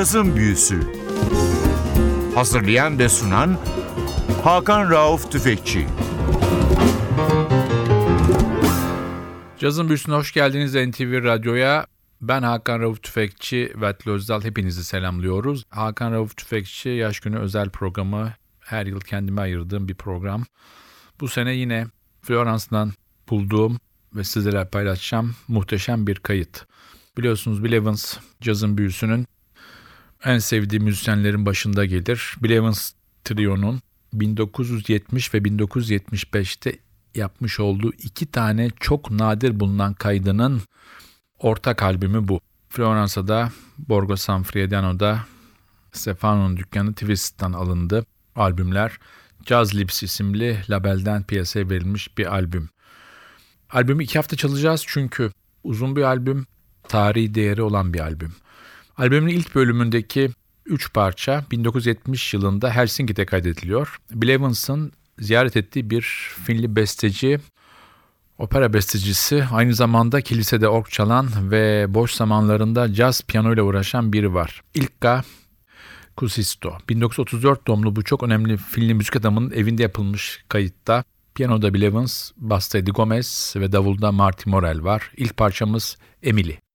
Cazın Büyüsü Hazırlayan ve sunan Hakan Rauf Tüfekçi Cazın Büyüsü'ne hoş geldiniz NTV Radyo'ya. Ben Hakan Rauf Tüfekçi ve Özdal hepinizi selamlıyoruz. Hakan Rauf Tüfekçi Yaş Günü özel programı her yıl kendime ayırdığım bir program. Bu sene yine Florence'dan bulduğum ve sizlere paylaşacağım muhteşem bir kayıt. Biliyorsunuz Bill Evans cazın büyüsünün en sevdiğim müzisyenlerin başında gelir. Bill Evans Trio'nun 1970 ve 1975'te yapmış olduğu iki tane çok nadir bulunan kaydının ortak albümü bu. Floransa'da Borgo San Friedano'da Stefano'nun dükkanı Twist'ten alındı. Albümler Jazz Lips isimli labelden piyasaya verilmiş bir albüm. Albümü iki hafta çalacağız çünkü uzun bir albüm, tarihi değeri olan bir albüm. Albümün ilk bölümündeki üç parça 1970 yılında Helsinki'de kaydediliyor. Bill ziyaret ettiği bir Finli besteci, opera bestecisi, aynı zamanda kilisede org çalan ve boş zamanlarında caz piyano ile uğraşan biri var. İlka Kusisto. 1934 doğumlu bu çok önemli Finli müzik adamının evinde yapılmış kayıtta Piyanoda Bill Evans, Basta Eddie Gomez ve davulda Marty Morel var. İlk parçamız Emily.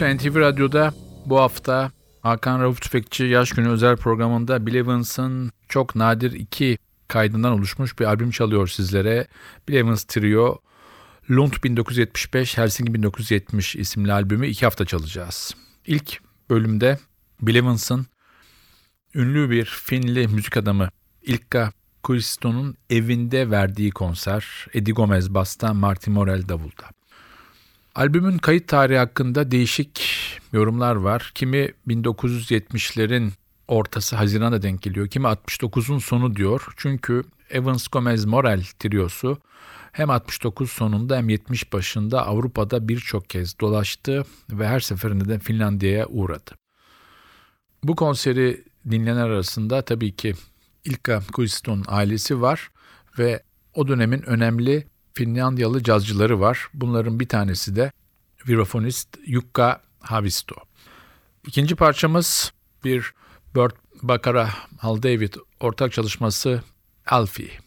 Radyosu NTV Radyo'da bu hafta Hakan Rauf Tüfekçi Yaş Günü özel programında Bill Evans'ın çok nadir iki kaydından oluşmuş bir albüm çalıyor sizlere. Bill Evans Trio Lund 1975, Helsinki 1970 isimli albümü iki hafta çalacağız. İlk bölümde Bill Evans'ın ünlü bir Finli müzik adamı Ilkka Kuisto'nun evinde verdiği konser, Eddie Gomez basta, Martin Morel davulda. Albümün kayıt tarihi hakkında değişik yorumlar var. Kimi 1970'lerin ortası Haziran'a denk geliyor. Kimi 69'un sonu diyor. Çünkü Evans Gomez Morel triosu hem 69 sonunda hem 70 başında Avrupa'da birçok kez dolaştı ve her seferinde de Finlandiya'ya uğradı. Bu konseri dinleyenler arasında tabii ki Ilka Kuiston ailesi var ve o dönemin önemli Finlandiyalı cazcıları var. Bunların bir tanesi de vibrafonist Jukka Havisto. İkinci parçamız bir Burt Bakara Hal David ortak çalışması Alfie.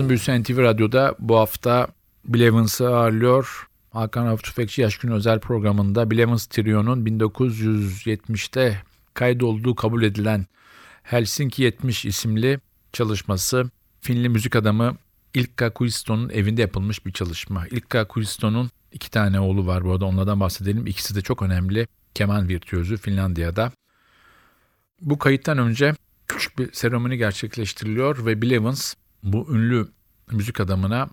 Cazın Büyüsü NTV Radyo'da bu hafta Bill Evans'ı ağırlıyor. Hakan Rauf Tüfekçi Yaş Günü özel programında Bill Evans Trio'nun 1970'te kaydolduğu kabul edilen Helsinki 70 isimli çalışması Finli müzik adamı Ilkka Kuisto'nun evinde yapılmış bir çalışma. Ilkka Kuisto'nun iki tane oğlu var bu arada onlardan bahsedelim. İkisi de çok önemli keman virtüözü Finlandiya'da. Bu kayıttan önce küçük bir seremoni gerçekleştiriliyor ve Bill Evans bu ünlü müzik adamına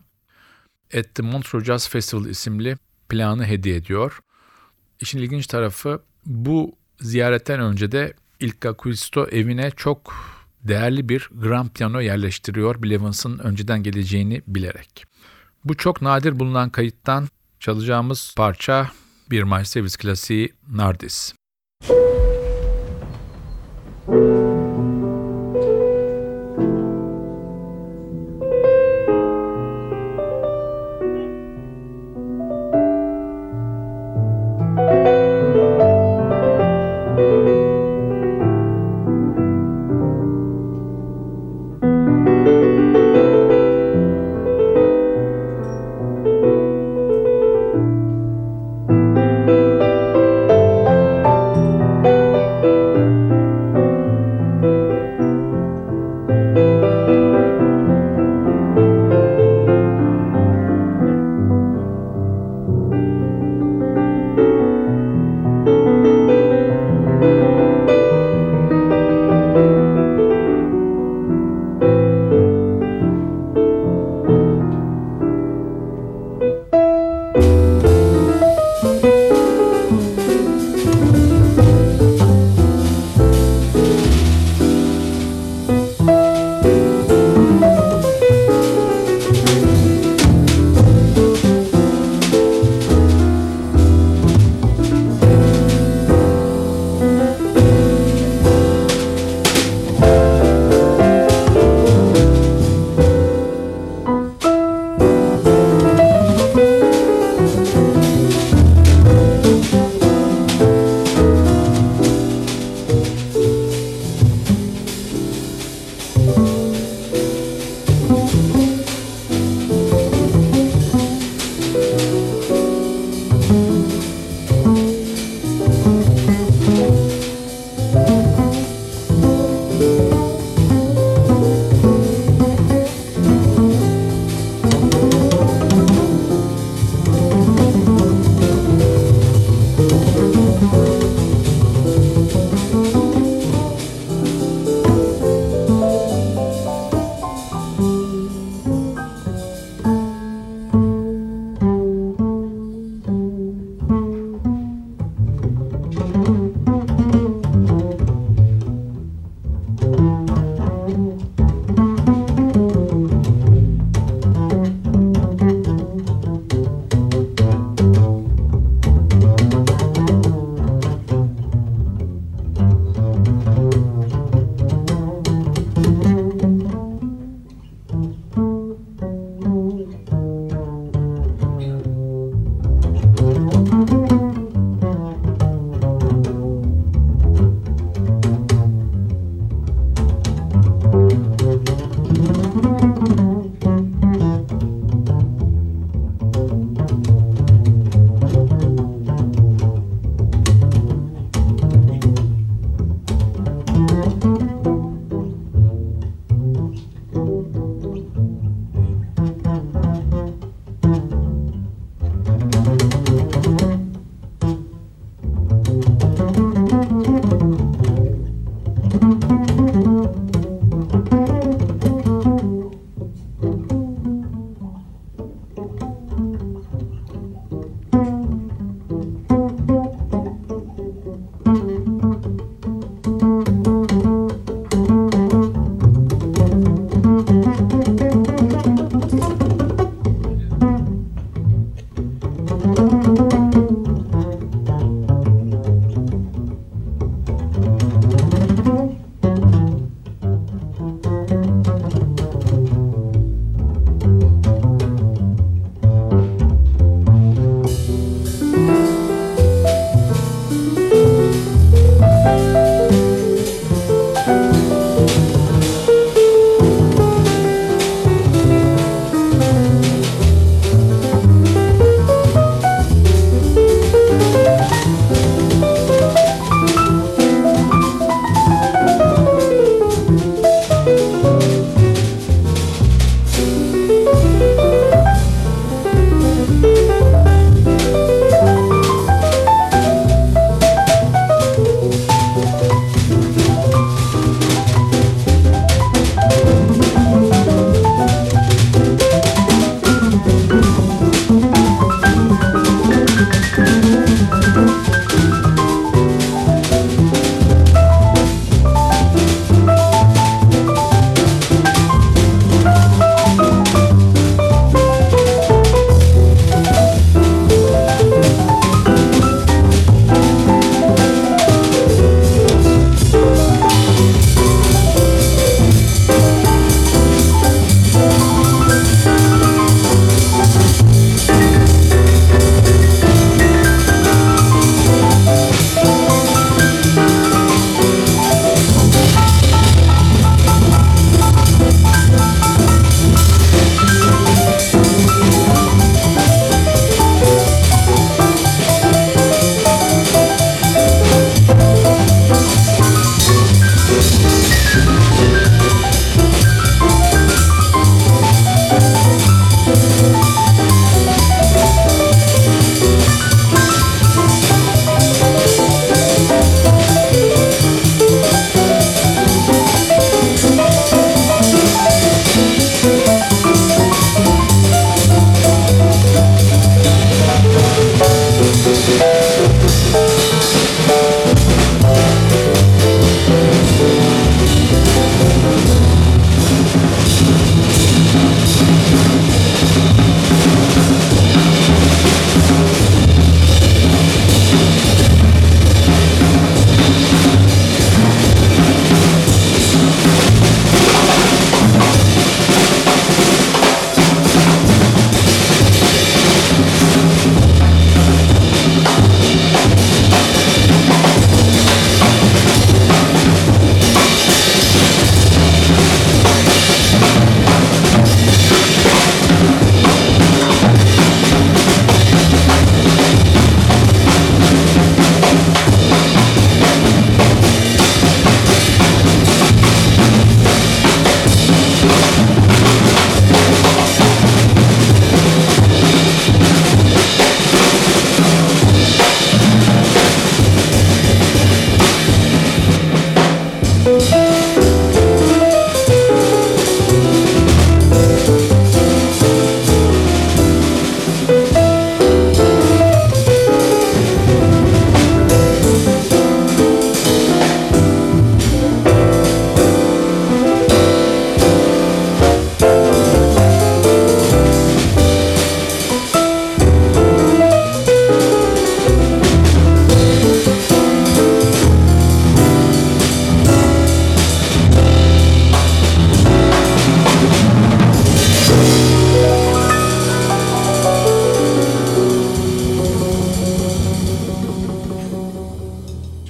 At the Montreux Jazz Festival isimli planı hediye ediyor. İşin ilginç tarafı bu ziyaretten önce de Ilka Kuisto evine çok değerli bir grand piano yerleştiriyor Bill önceden geleceğini bilerek. Bu çok nadir bulunan kayıttan çalacağımız parça bir Davis klasiği Nardis.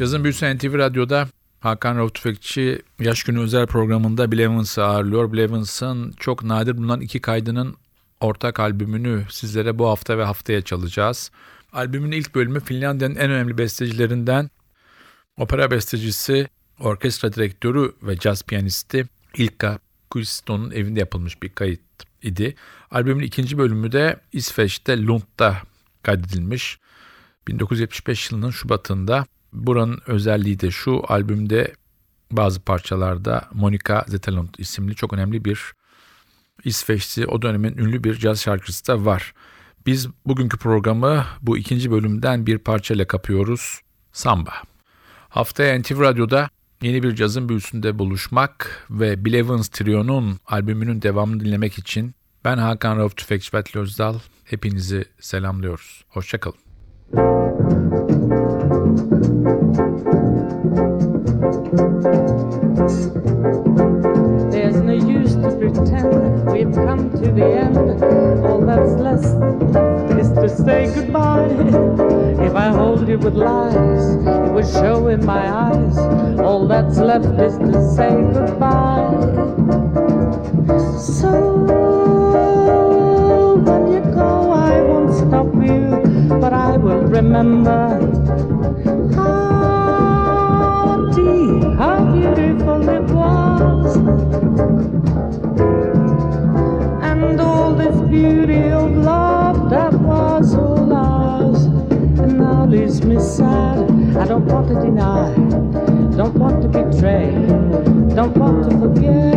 Cazın Büyüsü NTV Radyo'da Hakan Rauf Tüfekçi Yaş Günü özel programında Bill Evans'ı ağırlıyor. Bill çok nadir bulunan iki kaydının ortak albümünü sizlere bu hafta ve haftaya çalacağız. Albümün ilk bölümü Finlandiya'nın en önemli bestecilerinden opera bestecisi, orkestra direktörü ve caz piyanisti Ilka Kuisto'nun evinde yapılmış bir kayıt idi. Albümün ikinci bölümü de İsveç'te Lund'da kaydedilmiş. 1975 yılının Şubat'ında buranın özelliği de şu albümde bazı parçalarda Monica Zetterlund isimli çok önemli bir İsveçli o dönemin ünlü bir caz şarkıcısı da var. Biz bugünkü programı bu ikinci bölümden bir parçayla kapıyoruz. Samba. Haftaya NTV Radyo'da yeni bir cazın büyüsünde buluşmak ve Bill Evans Trio'nun albümünün devamını dinlemek için ben Hakan Rauf Tüfekçi Vatli Özdal. Hepinizi selamlıyoruz. Hoşçakalın. There's no use to pretend we've come to the end. All that's left is to say goodbye. If I hold you with lies, it would show in my eyes. All that's left is to say goodbye. So but I will remember. How deep, how beautiful it was. And all this beauty of love that was all ours. And now leaves me sad. I don't want to deny. Don't want to betray. Don't want to forget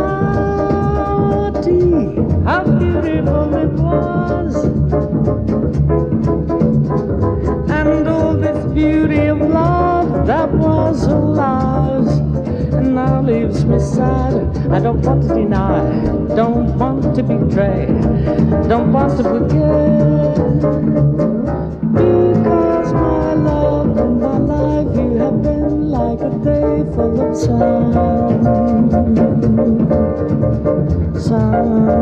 sad. I don't want to deny, don't want to betray, don't want to forget. Because my love and my life, you have been like a day full of sun. sun.